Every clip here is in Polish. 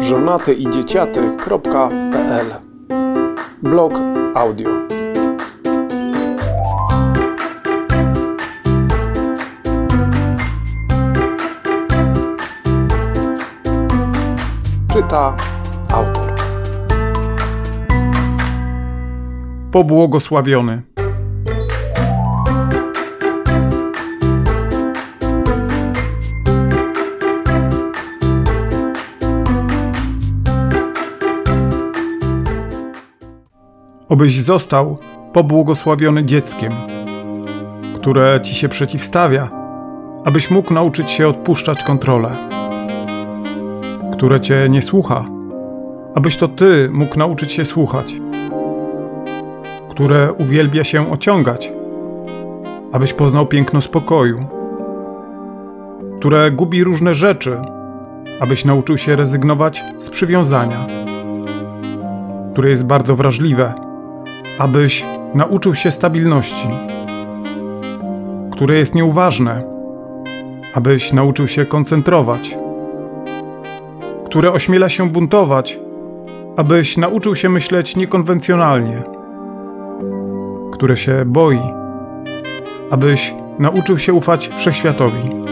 żonaty i dzieciaty.pl Blog audio. Czyta autor. Pobłogosławiony. Obyś został pobłogosławiony dzieckiem, które ci się przeciwstawia, abyś mógł nauczyć się odpuszczać kontrolę, które cię nie słucha, abyś to ty mógł nauczyć się słuchać, które uwielbia się ociągać, abyś poznał piękno spokoju, które gubi różne rzeczy, abyś nauczył się rezygnować z przywiązania, które jest bardzo wrażliwe, abyś nauczył się stabilności, które jest nieuważne, abyś nauczył się koncentrować, które ośmiela się buntować, abyś nauczył się myśleć niekonwencjonalnie, które się boi, abyś nauczył się ufać wszechświatowi.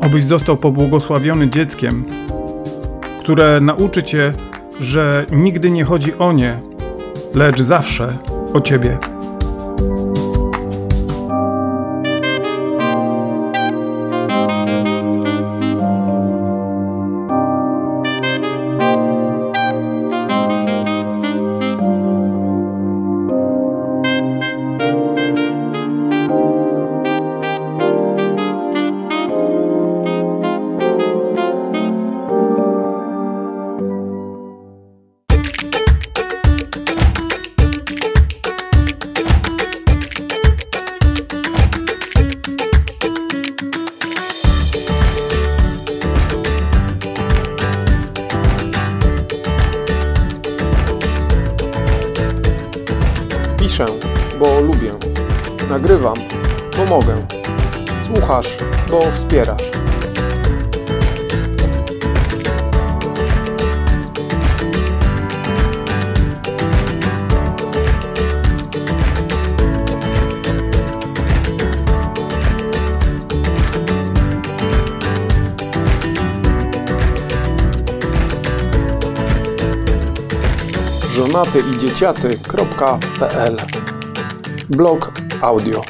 Obyś został pobłogosławiony dzieckiem, które nauczy cię, że nigdy nie chodzi o nie, lecz zawsze o ciebie. Piszę, bo lubię. Nagrywam, bo mogę. Słuchasz, bo wspierasz. Żonaty i dzieciaty.pl Blog audio.